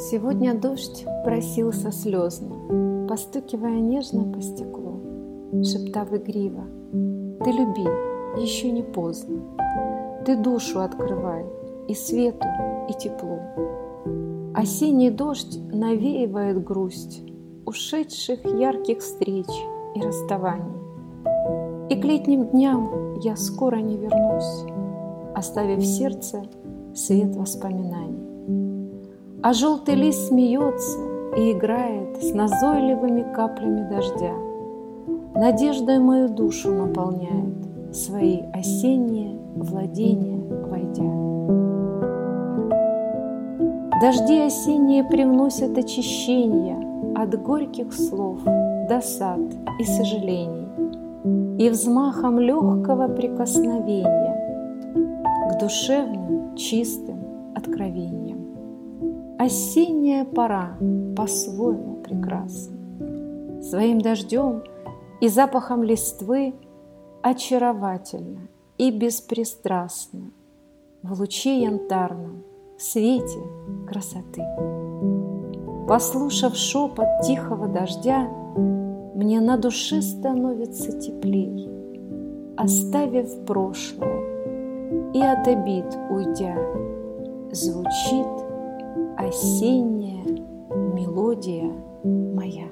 Сегодня дождь просился слезно, Постукивая нежно по стеклу, Шептав игриво, ты люби, еще не поздно, Ты душу открывай и свету, и теплу. Осенний дождь навеивает грусть Ушедших ярких встреч и расставаний. И к летним дням я скоро не вернусь, Оставив в сердце свет воспоминаний. А желтый лист смеется и играет с назойливыми каплями дождя. Надеждой мою душу наполняет свои осенние владения войдя. Дожди осенние привносят очищение от горьких слов, досад и сожалений и взмахом легкого прикосновения к душевным чистым откровениям. Осенняя пора по-своему прекрасна. Своим дождем и запахом листвы очаровательно и беспристрастно в луче янтарном, свете красоты. Послушав шепот тихого дождя, мне на душе становится теплей, оставив прошлое и от обид уйдя, звучит осенняя мелодия моя.